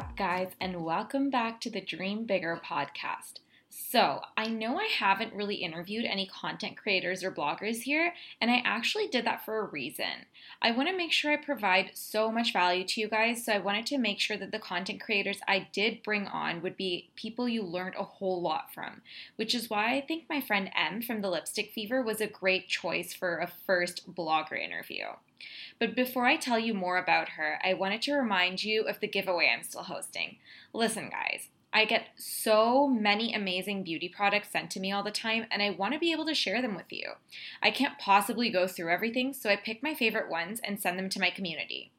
Up, guys, and welcome back to the Dream Bigger podcast. So, I know I haven't really interviewed any content creators or bloggers here, and I actually did that for a reason. I want to make sure I provide so much value to you guys, so I wanted to make sure that the content creators I did bring on would be people you learned a whole lot from, which is why I think my friend Em from the Lipstick Fever was a great choice for a first blogger interview. But before I tell you more about her, I wanted to remind you of the giveaway I'm still hosting. Listen, guys, I get so many amazing beauty products sent to me all the time, and I want to be able to share them with you. I can't possibly go through everything, so I pick my favorite ones and send them to my community.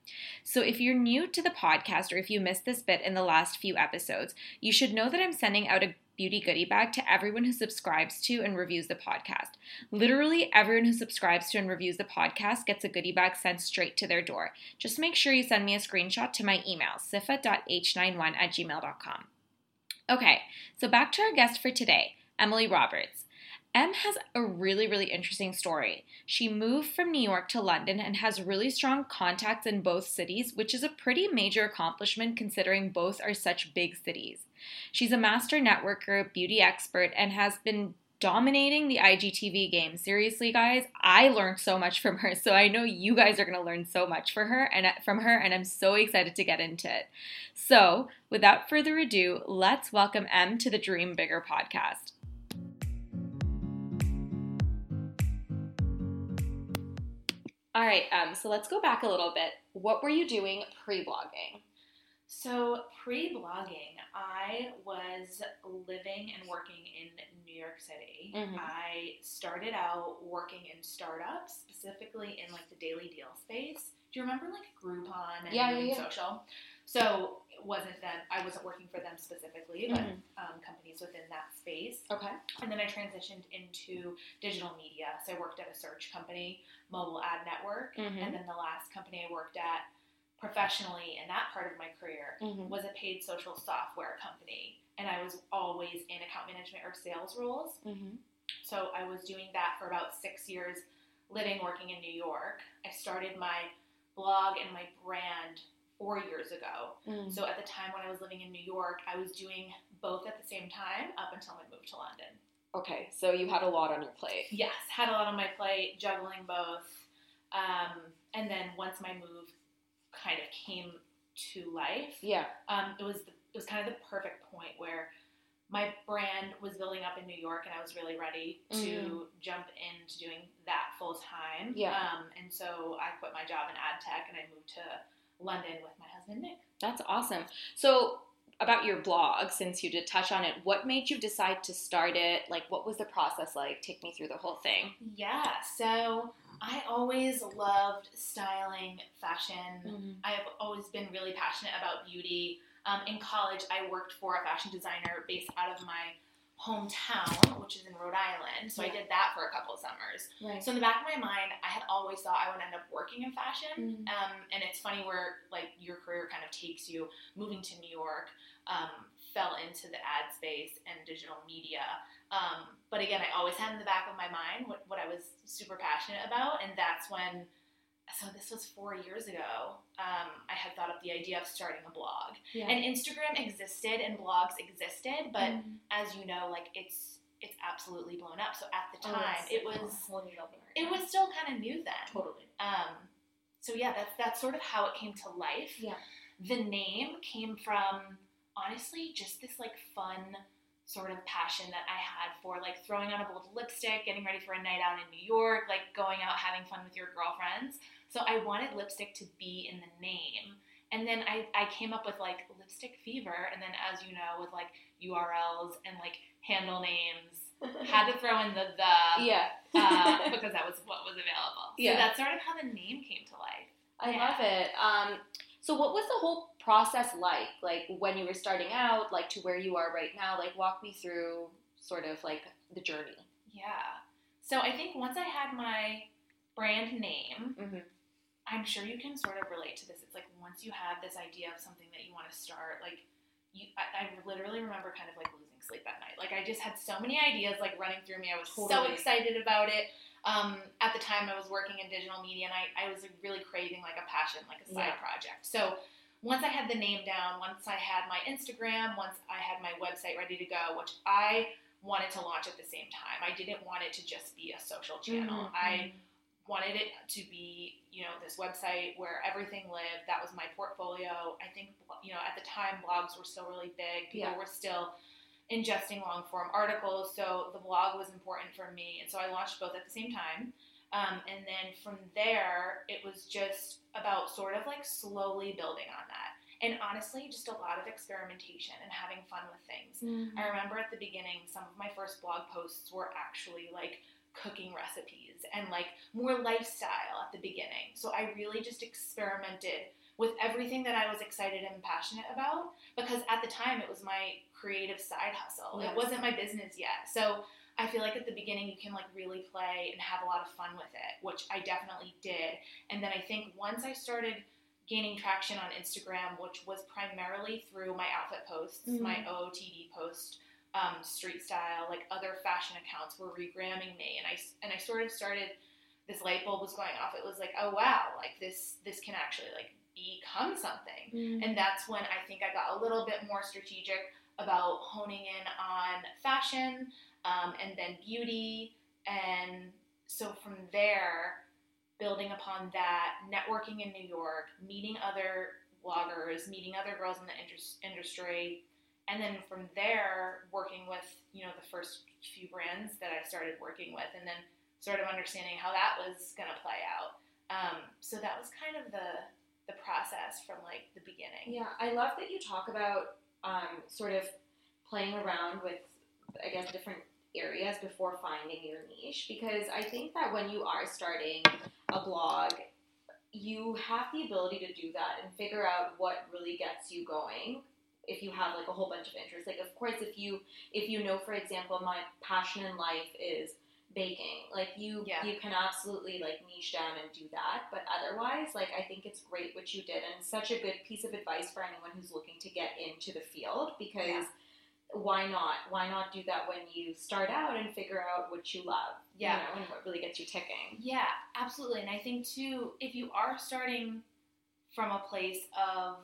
So if you're new to the podcast or if you missed this bit in the last few episodes, you should know that I'm sending out a beauty goodie bag to everyone who subscribes to and reviews the podcast. Literally, everyone who subscribes to and reviews the podcast gets a goodie bag sent straight to their door. Just make sure you send me a screenshot to my email, sifa.h91 at gmail.com. Okay, so back to our guest for today, Emily Roberts. Em has a really, really interesting story. She moved from New York to London and has really strong contacts in both cities, which is a pretty major accomplishment considering both are such big cities. She's a master networker, beauty expert, and has been dominating the IGTV game. Seriously, guys, I learned so much from her. So I know you guys are going to learn so much for her and from her and I'm so excited to get into it. So, without further ado, let's welcome Em to the Dream Bigger podcast. All right, um, so let's go back a little bit. What were you doing pre-blogging? So, pre blogging, I was living and working in New York City. Mhm. I started out working in startups, specifically in like the daily deal space. Do you remember like Groupon and Yeah, yeah, yeah. Social? So, it wasn't them, I wasn't working for them specifically, but Mhm. um, companies within that space. Okay. And then I transitioned into digital media. So I worked at a search company, Mobile Ad Network. Mhm. And then the last company I worked at professionally in that part of my career Mhm. was a paid social software company. And I was always in account management or sales roles. Mm-hmm. So I was doing that for about six years, living, working in New York. I started my blog and my brand four years ago. Mm. So at the time when I was living in New York, I was doing both at the same time up until I moved to London. Okay, so you had a lot on your plate. Yes, had a lot on my plate, juggling both. Um, and then once my move kind of came to life, Yeah. um, it was the, it was kind of the perfect point where my brand was building up in New York, and I was really ready to jump into doing that full time. Yeah. Um, and so I quit my job in ad tech, and I moved to London with my husband Nick. That's awesome. So, about your blog, since you did touch on it, what made you decide to start it? Like, what was the process like? Take me through the whole thing. Yeah. So I always loved styling, fashion. Mm-hmm. I have always been really passionate about beauty. Um, in college, I worked for a fashion designer based out of my hometown, which is in Rhode Island. So I did that for a couple of summers. Right. So in the back of my mind, I had always thought I would end up working in fashion. Mhm. Um, and it's funny where like your career kind of takes you. Moving to New York, um, fell into the ad space and digital media. Um, but again, I always had in the back of my mind what, what I was super passionate about, and that's when. So this was four years ago. Um, I had thought of the idea of starting a blog, yeah. and Instagram existed and blogs existed, but Mhm. as you know, like it's it's absolutely blown up. So at the Oh, time, it's it was whole new level right it was still kind of new then. totally. Um, so yeah, that's that's sort of how it came to life. Yeah. the name came from honestly just this like fun sort of passion that I had for like throwing on a bold lipstick, getting ready for a night out in New York, like going out having fun with your girlfriends. So I wanted lipstick to be in the name. And then I, I came up with like lipstick fever, and then as you know, with like URLs and like handle names, had to throw in the the yeah uh, because that was what was available. Yeah. So that's sort of how the name came to life. I Yeah. love it. Um, so what was the whole process like? Like when you were starting out, like to where you are right now? Like walk me through sort of like the journey. Yeah. So I think once I had my brand name, Mhm. I'm sure you can sort of relate to this. It's like once you have this idea of something that you want to start, like you, I, I literally remember kind of like losing sleep at night. Like I just had so many ideas like running through me. I was so excited about it. Um, at the time, I was working in digital media, and I, I was like, really craving like a passion, like a side Yeah. project. So once I had the name down, once I had my Instagram, once I had my website ready to go, which I wanted to launch at the same time. I didn't want it to just be a social channel. Mhm, I wanted it to be, you know, this website where everything lived. That was my portfolio. I think, you know, at the time blogs were still really big. People Yeah. were still ingesting long form articles, so the blog was important for me. And so I launched both at the same time. Um, and then from there, it was just about sort of like slowly building on that. And honestly, just a lot of experimentation and having fun with things. I remember at the beginning, some of my first blog posts were actually like cooking recipes and like more lifestyle at the beginning. So I really just experimented with everything that I was excited and passionate about because at the time it was my creative side hustle. Yes. It wasn't my business yet. So I feel like at the beginning you can like really play and have a lot of fun with it, which I definitely did. And then I think once I started gaining traction on Instagram, which was primarily through my outfit posts, Mhm. my OOTD post, um, street style, like other fashion accounts were regramming me, and I and I sort of started. This light bulb was going off. It was like, oh wow, like this this can actually like become something. Mm-hmm. And that's when I think I got a little bit more strategic about honing in on fashion um, and then beauty. And so from there, building upon that, networking in New York, meeting other bloggers, meeting other girls in the indus- industry. And then from there, working with, you know, the first few brands that I started working with, and then sort of understanding how that was going to play out. Um, so that was kind of the the process from like the beginning. Yeah, I love that you talk about um, sort of playing around with, I guess, different areas before finding your niche because I think that when you are starting a blog, you have the ability to do that and figure out what really gets you going if you have like a whole bunch of interests like of course if you if you know for example my passion in life is baking like you Yeah. you can absolutely like niche down and do that but otherwise like i think it's great what you did and such a good piece of advice for anyone who's looking to get into the field because Yeah. Why not why not do that when you start out and figure out what you love Yeah. you know, and what really gets you ticking Yeah, absolutely. And I think too, if you are starting from a place of,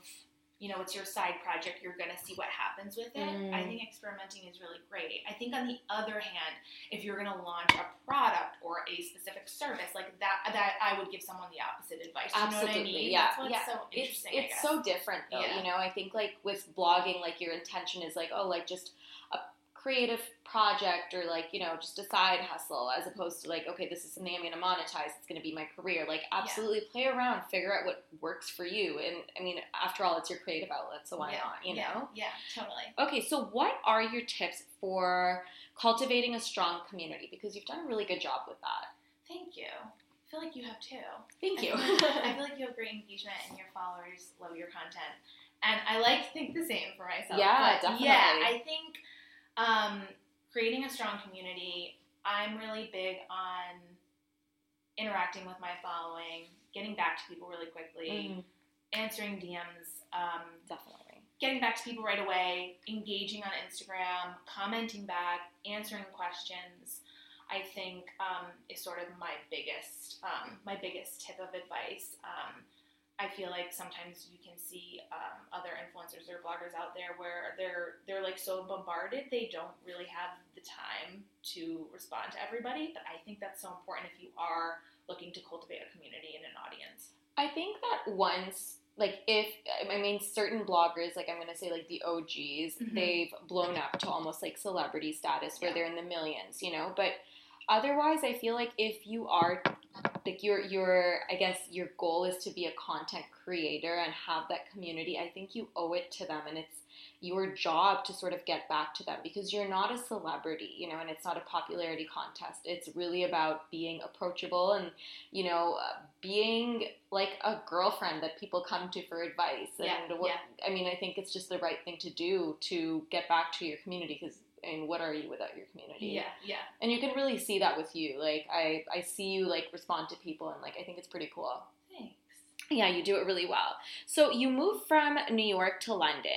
you know, it's your side project, you're going to see what happens with it. Mm. I think experimenting is really great. I think on the other hand, if you're going to launch a product or a specific service like that, that I would give someone the opposite advice. You know what I Absolutely, mean? yeah, That's what's yeah. so it's it's so different though Yeah. you know i think like with blogging like your intention is like oh like just creative project or like you know just a side hustle as opposed to like okay this is something i'm going to monetize it's going to be my career like absolutely play around figure out what works for you and i mean after all it's your creative outlet so why yeah, not you yeah, know Yeah, totally. okay so what are your tips for cultivating a strong community because you've done a really good job with that Thank you. I feel like you have too. thank you I feel like you have great engagement and your followers love your content. And I like to think the same for myself. Yeah, but Yeah. I think um, creating a strong community, I'm really big on interacting with my following, getting back to people really quickly, Mhm, answering DMs, um, definitely getting back to people right away, engaging on Instagram, commenting back, answering questions. I think um, is sort of my biggest um, my biggest tip of advice. I feel like sometimes you can see um, other influencers or bloggers out there where they're they're like so bombarded they don't really have the time to respond to everybody. But I think that's so important if you are looking to cultivate a community and an audience. I think that once like if I mean certain bloggers, like I'm gonna say like the OGs, Mhm. they've blown up to almost like celebrity status where Yeah. they're in the millions, you know. But otherwise, I feel like if you are like your your I guess your goal is to be a content creator and have that community, I think you owe it to them, and it's your job to sort of get back to them because you're not a celebrity, you know, and it's not a popularity contest. It's really about being approachable and, you know, uh, being like a girlfriend that people come to for advice. Yeah, and what, yeah. I mean, I think it's just the right thing to do to get back to your community because. Mean, what are you without your community? Yeah, yeah. And you can really see that with you. Like, I, I see you like respond to people, and like, I think it's pretty cool. Thanks. Yeah, you do it really well. So you move from New York to London,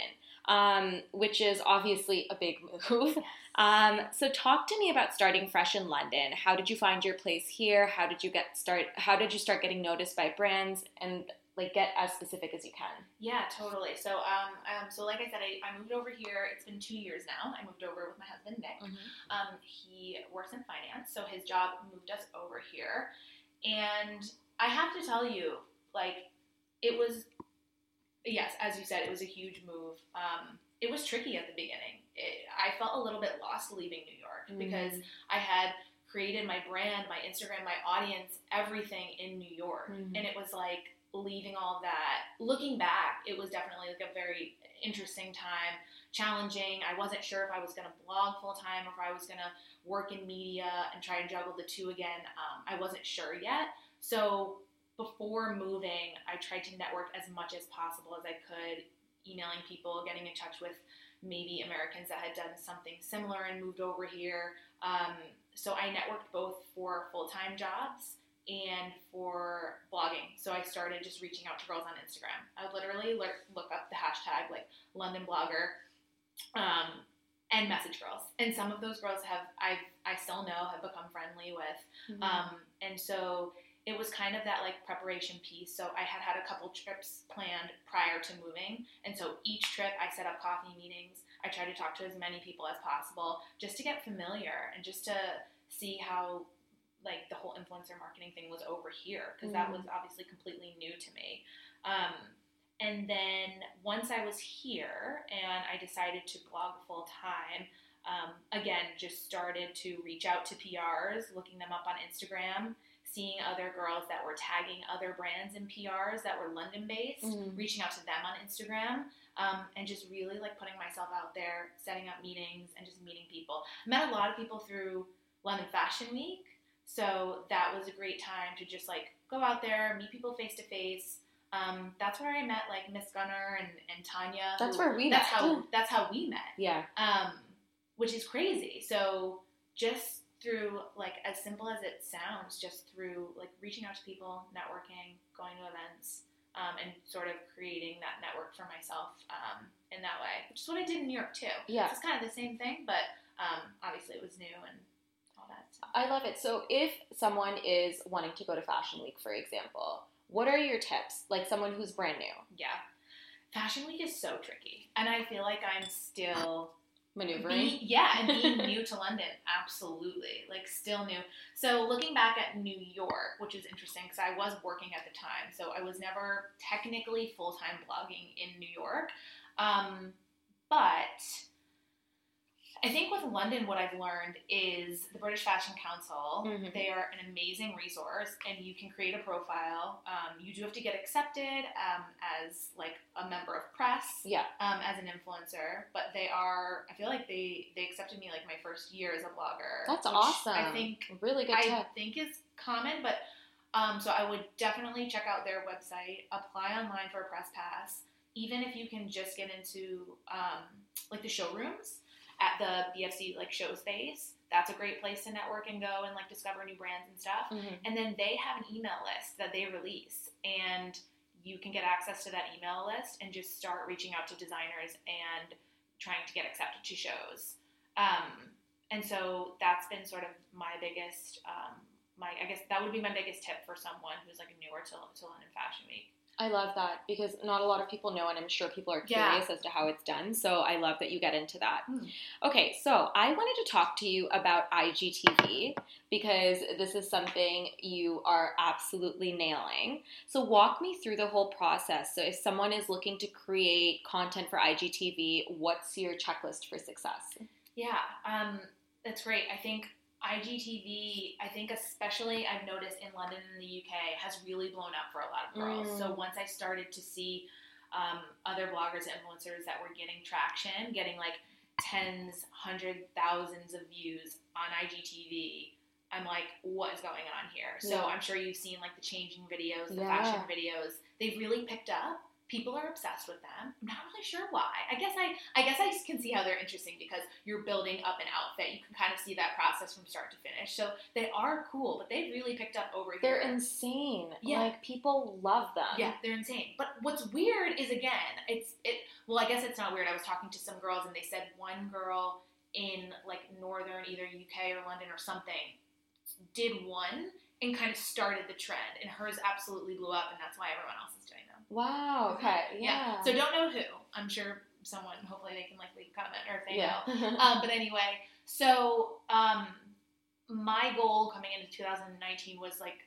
um, which is obviously a big move. Um, so talk to me about starting fresh in London. How did you find your place here? How did you get start? How did you start getting noticed by brands? And like get as specific as you can. Yeah, totally. So, um, um, so like I said, I, I moved over here. It's been two years now. I moved over with my husband Nick. Um, he works in finance, so his job moved us over here. And I have to tell you, like, it was, yes, as you said, it was a huge move. Um, it was tricky at the beginning. It, I felt a little bit lost leaving New York because I had created my brand, my Instagram, my audience, everything in New York. Mhm. And it was like leaving all that. Looking back, it was definitely like a very interesting time, challenging. I wasn't sure if I was going to blog full time or if I was going to work in media and try and juggle the two again. Um, I wasn't sure yet. So before moving, I tried to network as much as possible as I could, emailing people, getting in touch with maybe Americans that had done something similar and moved over here. Um, so I networked both for full time jobs and for blogging. So I started just reaching out to girls on Instagram. I would literally look, look up the hashtag like London blogger um, and message girls. And some of those girls have I I still know have become friendly with. Mm-hmm. Um, and so it was kind of that like preparation piece. So I had had a couple trips planned prior to moving, and so each trip I set up coffee meetings. I tried to talk to as many people as possible just to get familiar and just to see how like the whole influencer marketing thing was over here because that was obviously completely new to me. Um, and then once I was here and I decided to blog full time, um, again, just started to reach out to PRs, looking them up on Instagram, seeing other girls that were tagging other brands in PRs that were London based, Mhm. reaching out to them on Instagram, um, and just really like putting myself out there, setting up meetings, and just meeting people. Met a lot of people through London Fashion Week, so that was a great time to just like go out there, meet people face to face. Um, that's where I met like Miss Gunner and, and Tanya. That's who- where we that's met. how that's how we met Yeah. um, which is crazy. So just through like as simple as it sounds, just through like reaching out to people, networking, going to events, um, and sort of creating that network for myself um, in that way, which is what I did in New York too. Yeah. it's kind of the same thing, but um, obviously it was new and all that. Stuff. I love it. So, if someone is wanting to go to Fashion Week, for example, what are your tips? Like someone who's brand new, Yeah, Fashion Week is so tricky, and I feel like I'm still maneuvering. Being, yeah, and being new to London, absolutely. Like, still new. So, looking back at New York, which is interesting because I was working at the time. So, I was never technically full time blogging in New York. Um, but I think with London, what I've learned is the British Fashion Council. Mhm. They are an amazing resource, and you can create a profile. Um, you do have to get accepted um, as like a member of press yeah. um, as an influencer, but they are. I feel like they they accepted me like my first year as a blogger. That's awesome. I think Really good I tip. think is common, but um, so I would definitely check out their website, apply online for a press pass. Even if you can just get into um, like the showrooms at the BFC like show space, that's a great place to network and go and like discover new brands and stuff. Mhm. And then they have an email list that they release, and you can get access to that email list and just start reaching out to designers and trying to get accepted to shows. Um, and so that's been sort of my biggest, um, my I guess that would be my biggest tip for someone who's like newer to, to London Fashion Week. I love that because not a lot of people know, and I'm sure people are Yeah. curious as to how it's done. So I love that you get into that. Hmm. Okay, so I wanted to talk to you about IGTV because this is something you are absolutely nailing. So walk me through the whole process. So if someone is looking to create content for IGTV, what's your checklist for success? Yeah, um, that's great. I think IGTV, I think especially I've noticed in London and the UK, has really blown up for a lot of girls. Mm. So once I started to see um, other bloggers, influencers that were getting traction, getting like tens, hundred thousands of views on IGTV, I'm like, what is going on here? So Yeah. I'm sure you've seen like the changing videos, the Yeah. fashion videos. They've really picked up. People are obsessed with them. I'm not really sure why. I guess I, I guess I can see how they're interesting because you're building up an outfit. You can kind of see that process from start to finish. So they are cool, but they've really picked up over here. They're insane. Yeah. Like people love them. Yeah, they're insane. But what's weird is again, it's it. Well, I guess it's not weird. I was talking to some girls and they said one girl in like northern, either UK or London or something, did one and kind of started the trend, and hers absolutely blew up, and that's why everyone else is doing. Wow. Okay. Yeah. So don't know who. I'm sure someone. Hopefully they can like leave a comment or if they yeah. know. Um, but anyway, so um, my goal coming into 2019 was like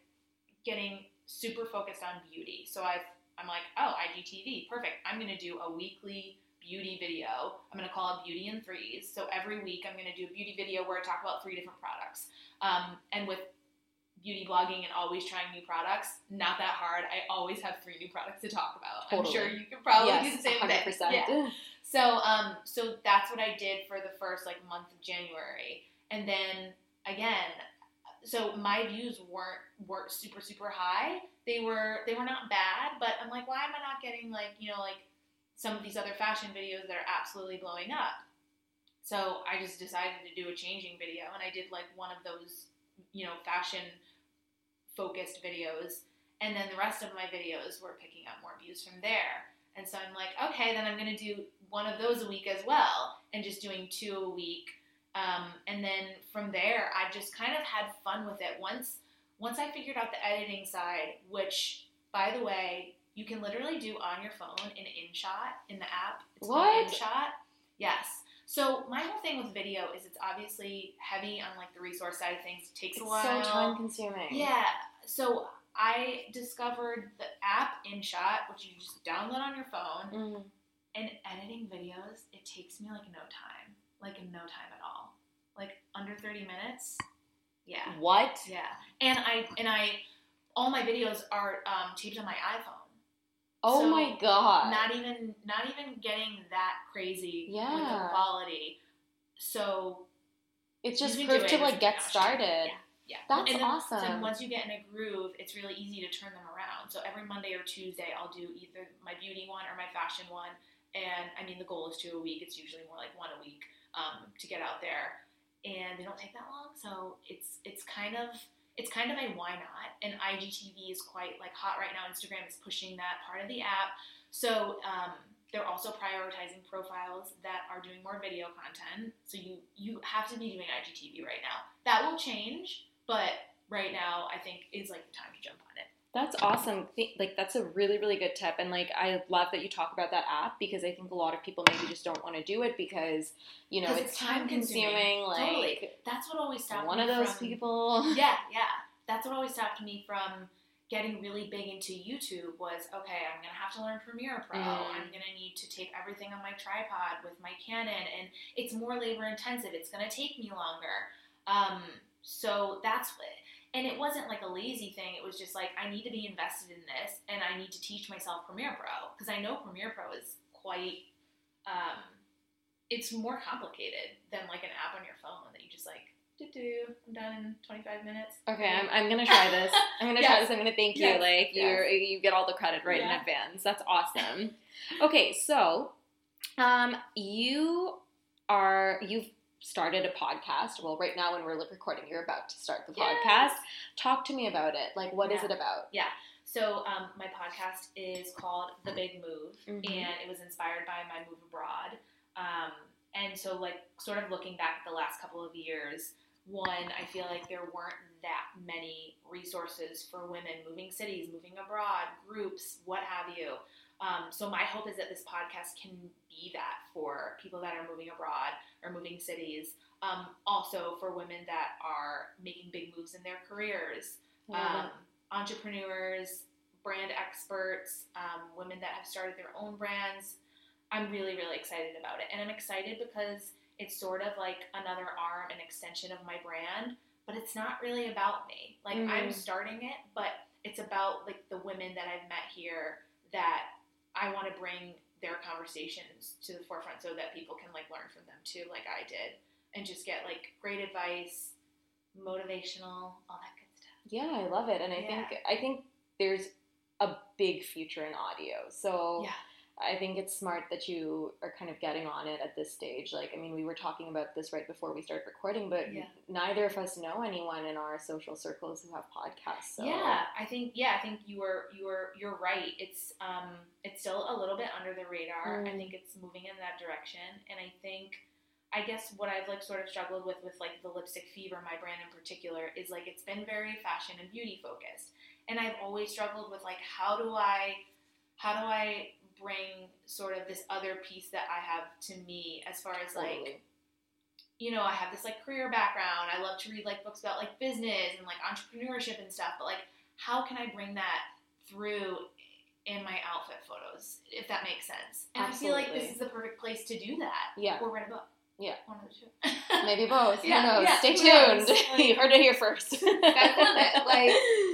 getting super focused on beauty. So I've, I'm like, oh, IGTV, perfect. I'm going to do a weekly beauty video. I'm going to call it Beauty in Threes. So every week I'm going to do a beauty video where I talk about three different products. Um, and with beauty blogging and always trying new products, not that hard. I always have three new products to talk about. I'm sure you could probably do the same 100%. thing. Yeah. So, um, so that's what I did for the first like month of January, and then again, so my views weren't weren't super super high. They were they were not bad, but I'm like, why am I not getting like you know like some of these other fashion videos that are absolutely blowing up? So I just decided to do a changing video, and I did like one of those you know fashion focused videos, and then the rest of my videos were picking up more views from there. And so I'm like, okay, then I'm going to do one of those a week as well, and just doing two a week. Um, and then from there, I just kind of had fun with it. Once once I figured out the editing side, which by the way, you can literally do on your phone in InShot in the app. It's What? InShot. Yes. So my whole thing with video is it's obviously heavy on like the resource side of things. It takes It's a while. so time consuming. Yeah. So I discovered the app InShot, which you just download on your phone, Mm. and editing videos, it takes me like no time. Like no time at all. Like under 30 minutes. Yeah. What? Yeah. And I and I all my videos are um, taped on my iPhone. Oh So, my god. Not even not even getting that crazy with the Yeah. quality. So it's just you can do proof it, to like get started. Yeah. Yeah. That's and then, awesome. So once you get in a groove, it's really easy to turn them around. So every Monday or Tuesday, I'll do either my beauty one or my fashion one. And I mean, the goal is two a week. It's usually more like one a week um, to get out there, and they don't take that long. So it's it's kind of it's kind of a why not. And IGTV is quite like hot right now. Instagram is pushing that part of the app. So um, they're also prioritizing profiles that are doing more video content. So you you have to be doing IGTV right now. That will change, but right now I think is like the time to jump on it. That's awesome. Like that's a really really good tip, and like I love that you talk about that app because I think a lot of people maybe just don't want to do it because you know it's it's time consuming. time-consuming. Like Totally. That's what always stopped one me of those from, people. Yeah, yeah. That's what always stopped me from getting really big into YouTube was okay, I'm gonna have to learn Premiere Pro. Mm. I'm gonna need to tape everything on my tripod with my Canon, and it's more labor intensive. It's gonna take me longer. Um, so that's what. And it wasn't like a lazy thing. It was just like I need to be invested in this, and I need to teach myself Premiere Pro because I know Premiere Pro is quite. Um, it's more complicated than like an app on your phone that you just like do do. I'm done in 25 minutes. Okay, I'm, I'm gonna try this. I'm gonna try this. I'm gonna thank you. Yes. Like Yes. you, you get all the credit right in advance. That's awesome. okay, so um, you are you've started a podcast. Well, right now when we're recording, you're about to start the Yes. podcast. Talk to me about it. Like, what is Yeah. it about? Yeah. So um, my podcast is called The Big Move, Mhm. and it was inspired by my move abroad. Um, and so, like, sort of looking back at the last couple of years, one, I feel like there weren't that many resources for women moving cities, moving abroad, groups, what have you. Um, so my hope is that this podcast can be that for people that are moving abroad or moving cities. Um, also for women that are making big moves in their careers, um, entrepreneurs, brand experts, um, women that have started their own brands. I'm really, really excited about it. And I'm excited because it's sort of like another arm and extension of my brand, but it's not really about me. Like I'm Mhm. starting it, but it's about like the women that I've met here that I want to bring their conversations to the forefront so that people can like learn from them too, like I did, and just get like great advice, motivational, all that good stuff. Yeah, I love it, and I Yeah. think I think there's a big future in audio. So Yeah. I think it's smart that you are kind of getting on it at this stage. Like, I mean, we were talking about this right before we started recording, but Yeah. neither of us know anyone in our social circles who have podcasts. So Yeah, I think yeah, I think you were you were you're right. It's um it's still a little bit under the radar. I Mm. think it's moving in that direction, and I think I guess what I've like sort of struggled with with like the lipstick fever, my brand in particular, is like it's been very fashion and beauty focused, and I've always struggled with like how do I how do I bring sort of this other piece that I have to me as far as like Totally. you know, I have this like career background. I love to read like books about like business and like entrepreneurship and stuff. But like, how can I bring that through in my outfit photos, if that makes sense? And I feel like this is the perfect place to do that. Yeah. Or write a book. Yeah. One of the two. Maybe both. Yeah, Who knows? yeah, Stay tuned. Like- you heard it here first. That's love it. Like,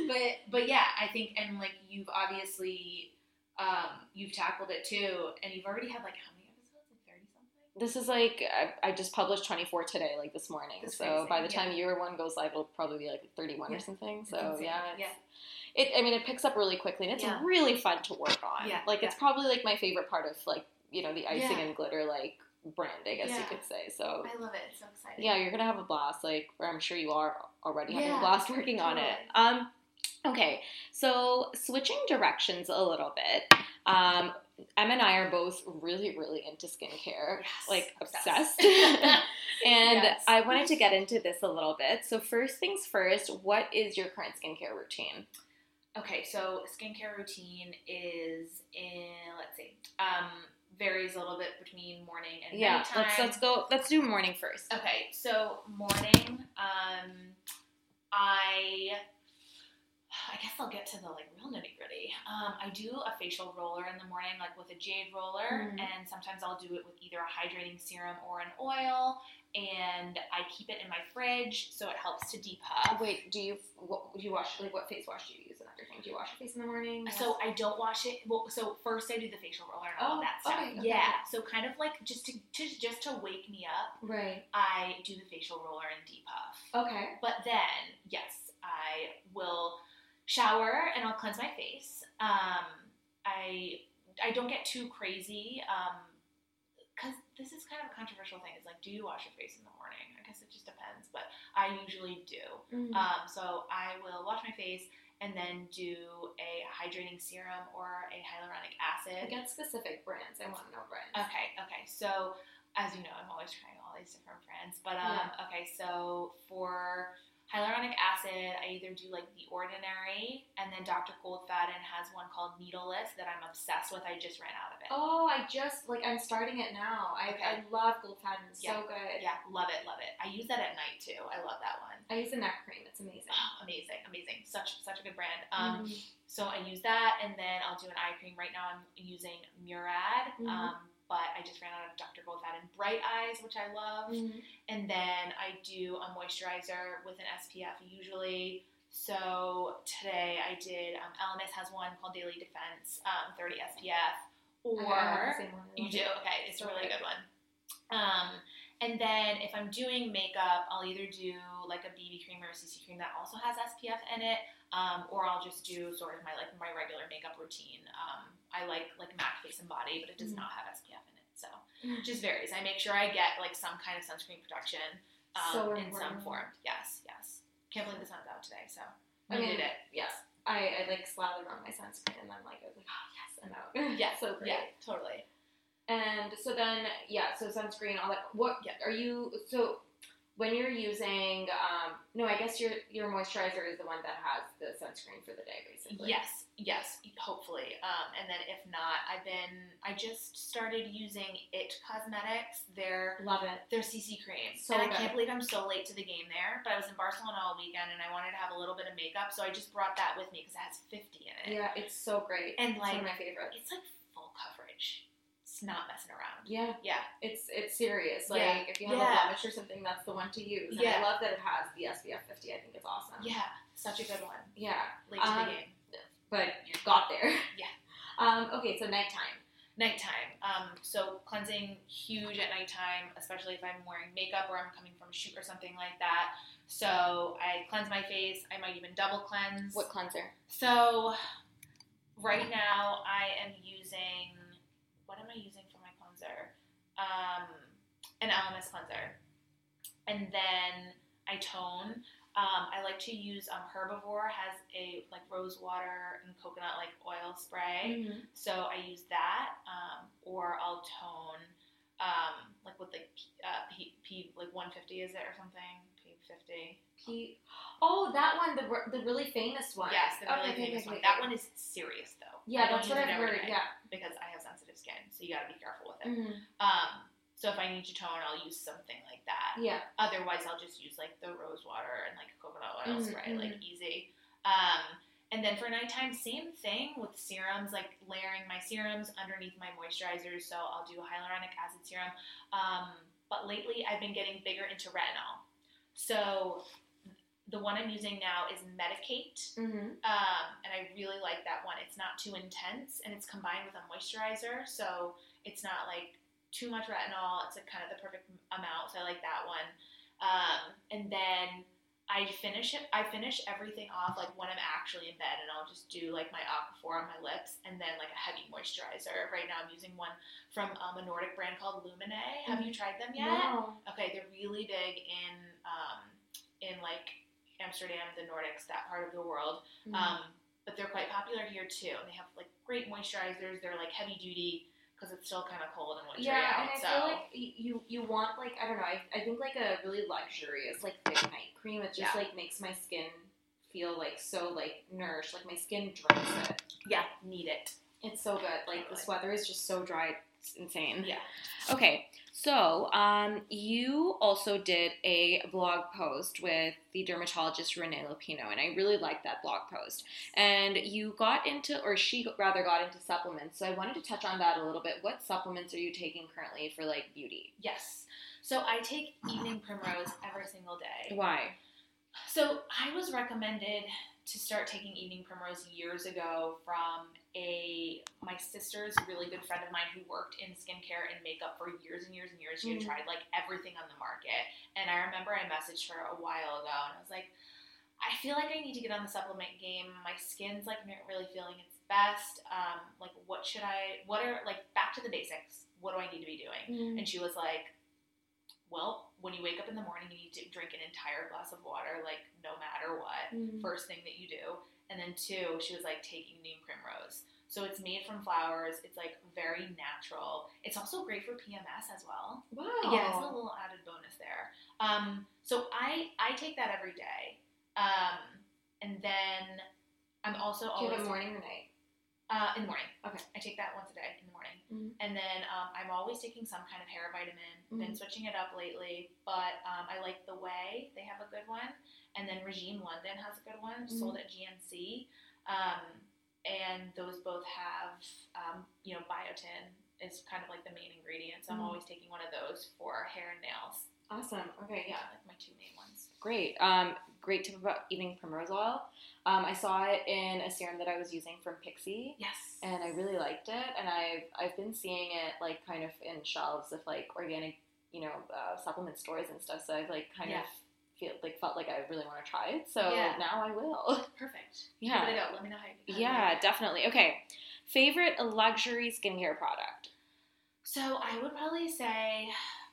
but but yeah, I think and like you've obviously um, you've tackled it too, and you've already had like how many episodes? Like thirty something. this is like I, I just published 24 today, like this morning. That's so crazy, by the yeah. time your one goes live, it'll probably be like 31 Yeah. or something. So yeah, it's, yeah. it. I mean, it picks up really quickly, and it's Yeah. really fun to work on. Yeah, like it's probably like my favorite part of like you know the icing Yeah. and glitter like brand, I guess you could say. So I love it. It's so exciting. yeah, you're gonna have a blast. Like, or I'm sure you are already having a blast working on it. Um, okay, so switching directions a little bit. Um, Em and I are both really, really into skincare, Yes, like obsessed. obsessed. and Yes. I wanted to get into this a little bit. So first things first, what is your current skincare routine? Okay, so skincare routine is in let's see, um, varies a little bit between morning and Yeah, nighttime. let's let's go. Let's do morning first. Okay, so morning, um, I I guess I'll get to the like real nitty gritty. Um, I do a facial roller in the morning, like with a jade roller, Mhm. and sometimes I'll do it with either a hydrating serum or an oil. And I keep it in my fridge so it helps to depuff. Wait, do you what do you wash like what face wash do you use and everything? Do you wash your face in the morning? So I don't wash it. Well, so first I do the facial roller and all Oh, that stuff. okay, okay, yeah. So kind of like just to, to just to wake me up, right. I do the facial roller and depuff. Okay. But then, yes, I will shower and I'll cleanse my face. Um, I I don't get too crazy because this is kind of a controversial thing. It's like, do you wash your face in the morning? I guess it just depends, but I usually do. Mm-hmm. Um, so I will wash my face and then do a hydrating serum or a hyaluronic acid. Get specific brands. I want to know brands. Okay, okay. So as you know, I'm always trying all these different brands. But um, okay, so for hyaluronic acid, I either do like the ordinary, and then Dr. Goldfaden has one called Needleless that I'm obsessed with. I just ran out of it. Oh, I just like I'm starting it now. I, Okay. I love Goldfaden. It's Yeah. so good. Yeah, love it, love it. I use that at night too. I love that one. I use the neck cream. It's amazing. Oh, amazing, amazing. Such such a good brand. Um, Mhm. So I use that, and then I'll do an eye cream. Right now, I'm using Murad, Mhm. um, but I just ran out of Dr. Goldfaden Bright Eyes, which I love. Mhm. And then I do a moisturizer with an SPF usually. So today I did, um, Elemis has one called Daily Defense um, 30 SPF. Or, I have the same one. You do? Okay, it's a really good. good one. Um, and then if I'm doing makeup, I'll either do like a BB cream or a CC cream that also has SPF in it, um, or I'll just do sort of my like my regular makeup routine. Um, I like like MAC face and body, but it does Mhm. not have SPF in it, so it just varies. I make sure I get like some kind of sunscreen protection um, So in some form. Yes, yes. Can't believe the sun's out today, so I we mean, did it. Yes. I, I like slathered on my sunscreen and then like I was like, oh yes, I'm out. Yeah, so great. Yeah, totally. And so then, yeah, so sunscreen, all that. What Yeah. are you? So, when you're using, um, no, I guess your your moisturizer is the one that has the sunscreen for the day, basically. Yes, yes, hopefully. Um, and then if not, I've been I just started using It Cosmetics. Their Love it. their CC cream. So and I can't believe I'm so late to the game there. But I was in Barcelona all weekend and I wanted to have a little bit of makeup, so I just brought that with me because it has 50 in it. Yeah, it's so great. And it's one like of my favorite. it's like. It's not messing around. Yeah, Yeah. it's it's serious. Like Yeah. if you have Yeah. a blemish or something, that's the one to use. And Yeah. I love that it has the SPF 50. I think it's awesome. Yeah. Such a good one. Yeah, Late to Um, the game. but you got there. Yeah. Um, okay, so nighttime. Nighttime. Um, so cleansing huge at nighttime, especially if I'm wearing makeup or I'm coming from a shoot or something like that. So I cleanse my face. I might even double cleanse. What cleanser? So right now I am using what am I using for my cleanser? Um, an Elemis cleanser, and then I tone. Um, I like to use um, Herbivore has a like rose water and coconut like oil spray. Mm-hmm. So I use that, um, or I'll tone um, like with like uh, P, P like 150 is it or something? P50. P- oh, that one, the the really famous one. Yes, the really Okay, famous okay, one. okay. That one is serious though. Yeah, I that's what I've heard. Yeah. because I have sensitive skin, so you got to be careful with it. Mhm. Um, so if I need to tone, I'll use something like that. Yeah. Otherwise, I'll just use like the rose water and like coconut oil Mhm, spray, like easy. Um, and then for nighttime, same thing with serums, like layering my serums underneath my moisturizers. So I'll do hyaluronic acid serum. Um, but lately, I've been getting bigger into retinol. So the one I'm using now is Medik8. Mm-hmm. Um, and I really like that one. It's not too intense, and it's combined with a moisturizer, so it's not like too much retinol. It's like kind of the perfect amount. So I like that one. Um, and then I finish it. I finish everything off like when I'm actually in bed, and I'll just do like my Aquaphor on my lips, and then like a heavy moisturizer. Right now, I'm using one from um, a Nordic brand called Lumene. Have you tried them yet? No. Okay, they're really big in um, in like Amsterdam, the Nordics, that part of the world. Mhm. Um, but they're quite popular here too. They have like great moisturizers. They're like heavy duty because it's still kind of cold and wintry yeah, out. and I so feel like you you want like I don't know. I, I think like a really luxurious like thick night cream. It just Yeah. like makes my skin feel like so like nourished. Like my skin drinks it. yeah, need it. It's so good. Like this weather is just so dry. It's insane. Yeah. Okay, so um, you also did a blog post with the dermatologist Renee Lupino, and I really liked that blog post. And you got into, or she rather got into supplements. So I wanted to touch on that a little bit. What supplements are you taking currently for like beauty? Yes. So I take evening primrose every single day. Why? So I was recommended to start taking evening primrose years ago from a sister's really good friend of mine who worked in skincare and makeup for years and years and years. She had Mhm. tried like everything on the market, and I remember I messaged her a while ago, and I was like, I feel like I need to get on the supplement game. My skin's like not really feeling its best. Um, like, what should I? What are like back to the basics? What do I need to be doing? Mm-hmm. And she was like, Well, when you wake up in the morning, you need to drink an entire glass of water, like no matter what, Mhm. first thing that you do. And then two, she was like, taking evening primrose. So it's made from flowers. It's like very natural. It's also great for PMS as well. Wow. Yeah, it's a little added bonus there. Um, so I I take that every day. Um, and then I'm also Do you always have a morning or night? uh, in the morning. Okay. I take that once a day in the morning. Mhm. And then um, I'm always taking some kind of hair vitamin. Been Mhm. switching it up lately, but um, I like the Ouai they have a good one. And then Regime London has a good one, sold at GNC. Um, and those both have, um, you know, biotin is kind of like the main ingredient. So I'm Mhm. always taking one of those for hair and nails. Awesome. Okay. Yeah, Yeah. like my two main ones. Great. Um, great tip about evening primrose oil. Um, I saw it in a serum that I was using from Pixi. Yes. and I really liked it. And I've I've been seeing it like kind of in shelves of like organic, you know, uh, supplement stores and stuff. So I've like kind Yeah. of feel like felt like I really want to try it. So Yeah. now I will. Perfect. Yeah. Give it a. Let me know how you how yeah, definitely. Okay, favorite luxury skincare product. So I would probably say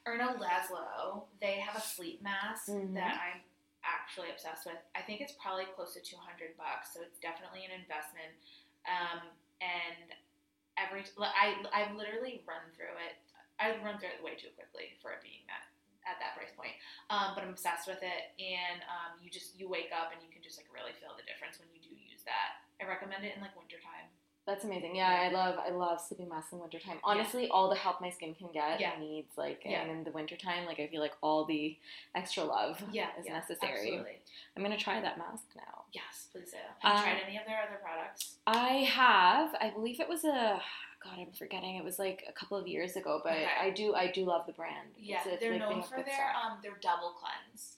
Erno Laszlo. They have a sleep mask Mhm. that I'm actually obsessed with. I think it's probably close to 200 bucks, so it's definitely an investment. Um, and every I I've literally run through it. I've run through it way too quickly for it being that at that price point. Um, but I'm obsessed with it, and um, you just you wake up and you can just like really feel the difference when you do use that. I recommend it in like wintertime. That's amazing. Yeah, I love I love sleeping masks in wintertime. Honestly, all the help my skin can get Yeah. needs like Yeah. and in the wintertime, like I feel like all the extra love Yeah, is yeah, necessary. Absolutely. I'm gonna try that mask now. Yes, please do. Have you Um, tried any of their other products? I have. I believe it was a God, I'm forgetting. It was like a couple of years ago, but Okay. I do I do love the brand. Yeah, It's- they're like known for their stuff. um their double cleanse,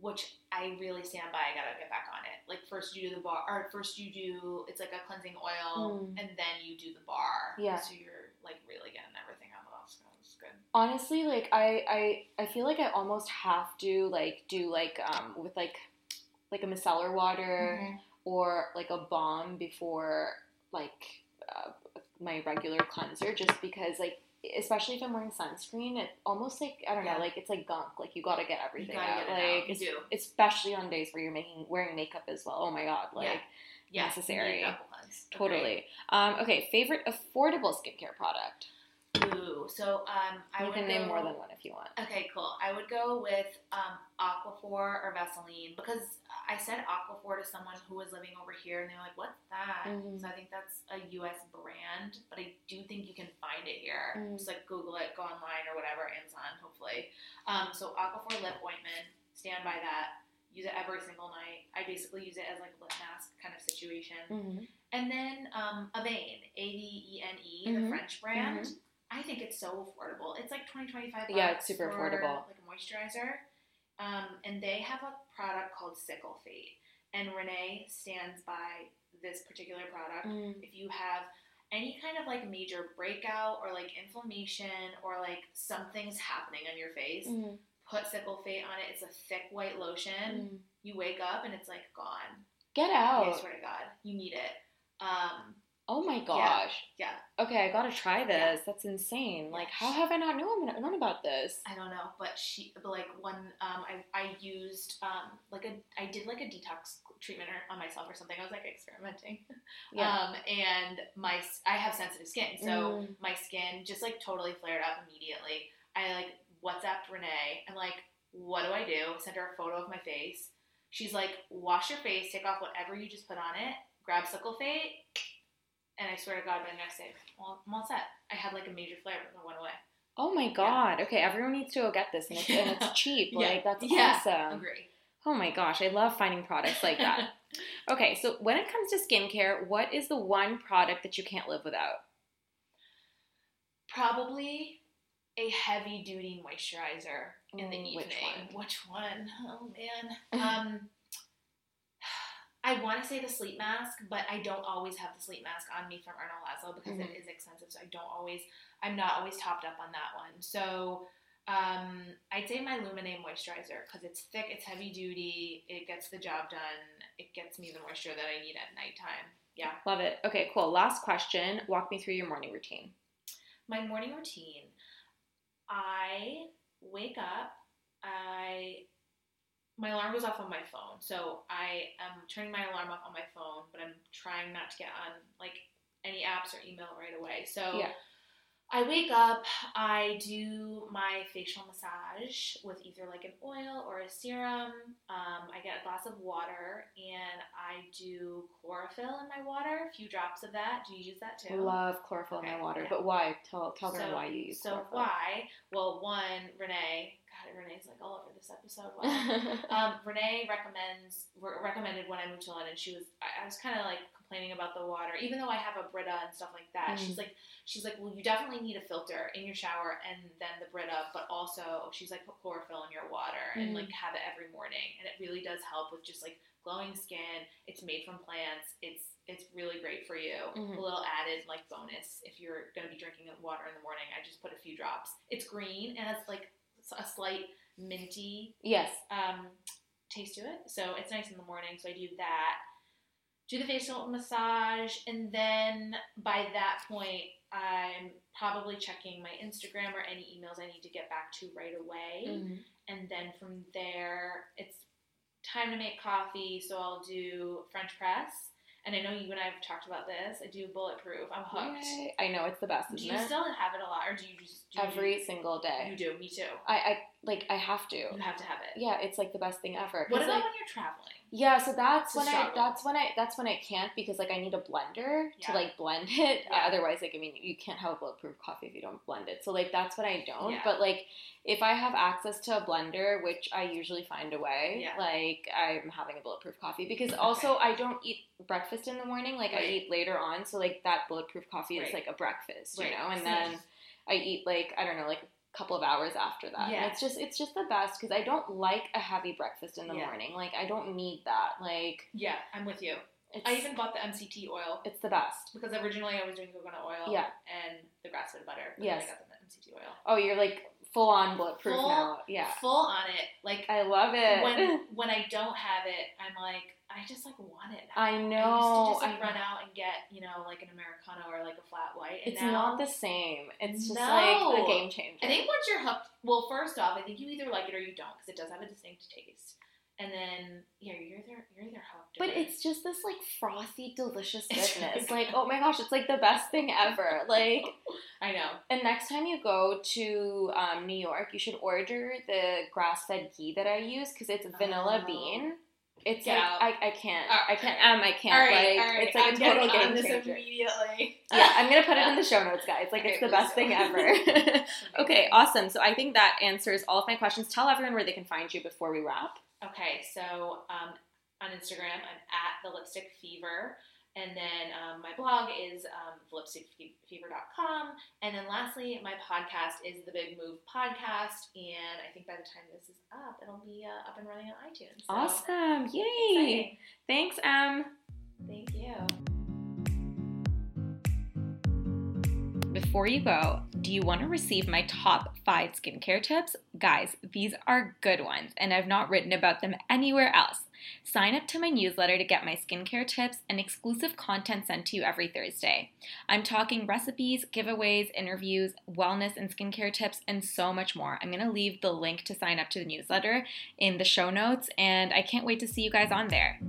which I really stand by. I gotta get back on it. Like first you do the bar, or first you do it's like a cleansing oil, Mm. and then you do the bar. Yeah. So you're like really getting everything out of the so It's good. Honestly, like I, I I feel like I almost have to like do like um with like like a micellar water Mhm. or like a balm before like uh, my regular cleanser just because like especially if I'm wearing sunscreen it almost like I don't Yeah. know like it's like gunk like you got to get everything gotta out get like out. You es- especially on days where you're making wearing makeup as well oh my god like Yeah. Yeah, necessary. you need a double cleanse. Agreed. totally um okay favorite affordable skincare product Ooh, so um, I you would can name more than one if you want Okay, cool. I would go with um, Aquaphor or Vaseline because I said Aquaphor to someone who was living over here, and they're like, "What's that?" Mhm. So I think that's a U.S. brand, but I do think you can find it here. Mhm. Just like Google it, go online or whatever, Amazon, hopefully. Um, so Aquaphor lip ointment, stand by that. Use it every single night. I basically use it as like a lip mask kind of situation. mm-hmm. And then um, Avene, A V E N E, the French brand. I think it's so affordable. It's like 20 25 Yeah, bucks it's super for, affordable. Like a moisturizer. Um, and they have a product called Cicalfate. And Renee stands by this particular product. Mm. If you have any kind of like major breakout or like inflammation or like something's happening on your face, Mm. put Cicalfate on it. It's a thick white lotion. Mm. You wake up and it's like gone. get out I swear to God, you need it. Um, oh my gosh yeah. Okay, I gotta try this. Yeah. That's insane. Like, how have I not known known about this? I don't know, but she, but like one, um, I, I used, um, like a, I did like a detox treatment or- on myself or something. I was like experimenting. Yeah. Um, and my, I have sensitive skin, so Mm. my skin just like totally flared up immediately. I like WhatsApped Renee. I'm like, what do I do? Sent her a photo of my face. She's like, wash your face, take off whatever you just put on it, grab Cicalfate, and I swear to God, by the next day, well, I'm all set. I had like a major flare, but it went away. Oh my god. Okay, everyone needs to go get this, and it's, and it's cheap. Yeah. Like that's Yeah. awesome. Agree. Oh my gosh, I love finding products like that. okay, so when it comes to skincare, what is the one product that you can't live without? Probably a heavy duty moisturizer in the evening. which one? Which one? Oh man. Um I want to say the sleep mask, but I don't always have the sleep mask on me from Erno Laszlo because it Mhm. is expensive. So I don't always, I'm not always topped up on that one. So um, I'd say my Lumene moisturizer because it's thick, it's heavy duty, it gets the job done, it gets me the moisture that I need at nighttime. Yeah. Love it. Okay, cool. Last question. Walk me through your morning routine. my morning routine i wake up i my alarm goes off on my phone so i am turning my alarm off on my phone but i'm trying not to get on like any apps or email right away so Yeah. I wake up, I do my facial massage with either like an oil or a serum. Um, I get a glass of water and I do chlorophyll in my water, a few drops of that. Do you use that too? I love chlorophyll in my water, yeah. but why? Tell tell So- them why you use So chlorophyll. why? Well, one, Renee. God, Renee's like all over this episode. Wow. um, Renee recommends re- recommended when I moved to London. She was I, I was kind of like complaining about the water, even though I have a Brita and stuff like that. Mm. She's like she's like, well, you definitely need a filter in your shower and then the Brita, but also she's like put chlorophyll in your water and like have it every morning, and it really does help with just like glowing skin. It's made from plants. It's it's really great for you. Mhm. A little added like bonus if you're gonna be drinking water in the morning. I just put a few drops. It's green and it's like a slight minty yes. um, taste to it. So it's nice in the morning. So I do that. Do the facial massage, and then by that point, I'm probably checking my Instagram or any emails I need to get back to right away. Mhm. And then from there, it's time to make coffee. So I'll do French press. And I know you and I have talked about this. I do bulletproof. I'm hooked. Yay. I know it's the best, Do you it? still have it a lot, or do you just do Every You, single day. you do. Me too. I, I like I have to. You have to have it. Yeah, it's like the best thing ever. What about like, when you're traveling? Yeah, so that's when I that's when I that's when I can't because like I need a blender Yeah. to like blend it. Yeah. otherwise, like I mean, you can't have a bulletproof coffee if you don't blend it. So like that's what I don't. Yeah. But like if I have access to a blender, which I usually find a way, Yeah. like I'm having a bulletproof coffee because also I don't eat breakfast in the morning. Like I eat later on, so like that bulletproof coffee is like a breakfast, Right. you know, and then I eat like I don't know like. Couple of hours after that Yeah. and it's just it's just the best because i don't like a heavy breakfast in the Yeah. morning like i don't need that like Yeah, I'm with you. I even bought the MCT oil it's the best. because originally I was doing coconut oil Yeah. and the grass fed butter. But Yes. then I got the MCT oil. Oh, you're like full on bulletproof Full- now. Yeah. Full on it. Like I love it. when when I don't have it, I'm like I just like want it. Now. I I know. used to just like I- run out and get you know like an americano or like a flat white. And it's now, not the same. It's just No. like a game changer. I think once you're hooked, well, first off, I think you either like it or you don't because it does have a distinct taste. And then yeah, you're either you're either hooked. but or- it's just this like frothy, delicious It's goodness. like, oh my gosh, it's like the best thing ever. Like, I know. and next time you go to um, New York, you should order the grass-fed ghee that I use because it's vanilla Oh. bean. It's Get like out. I, I can't All I can't right. um I can't right, like right. it's like I'm a total getting game changer. immediately. Yeah, I'm gonna put it in the show notes, guys. Like it's the best thing ever. okay, awesome. So I think that answers all of my questions. Tell everyone where they can find you before we wrap. Okay, so um, on Instagram, I'm at the Lipstick Fever, and then um, my blog is um, lipstickfever.com, and then lastly, my podcast is the Big Move Podcast, and I think by the time this is up, it'll be uh, up and running on iTunes. So, Awesome! Yay! exciting. Thanks, Em. Thank you. Before you go, do you want to receive my top five skincare tips? Guys, these are good ones, and I've not written about them anywhere else. Sign up to my newsletter to get my skincare tips and exclusive content sent to you every Thursday. I'm talking recipes, giveaways, interviews, wellness and skincare tips, and so much more. I'm going to leave the link to sign up to the newsletter in the show notes, and I can't wait to see you guys on there.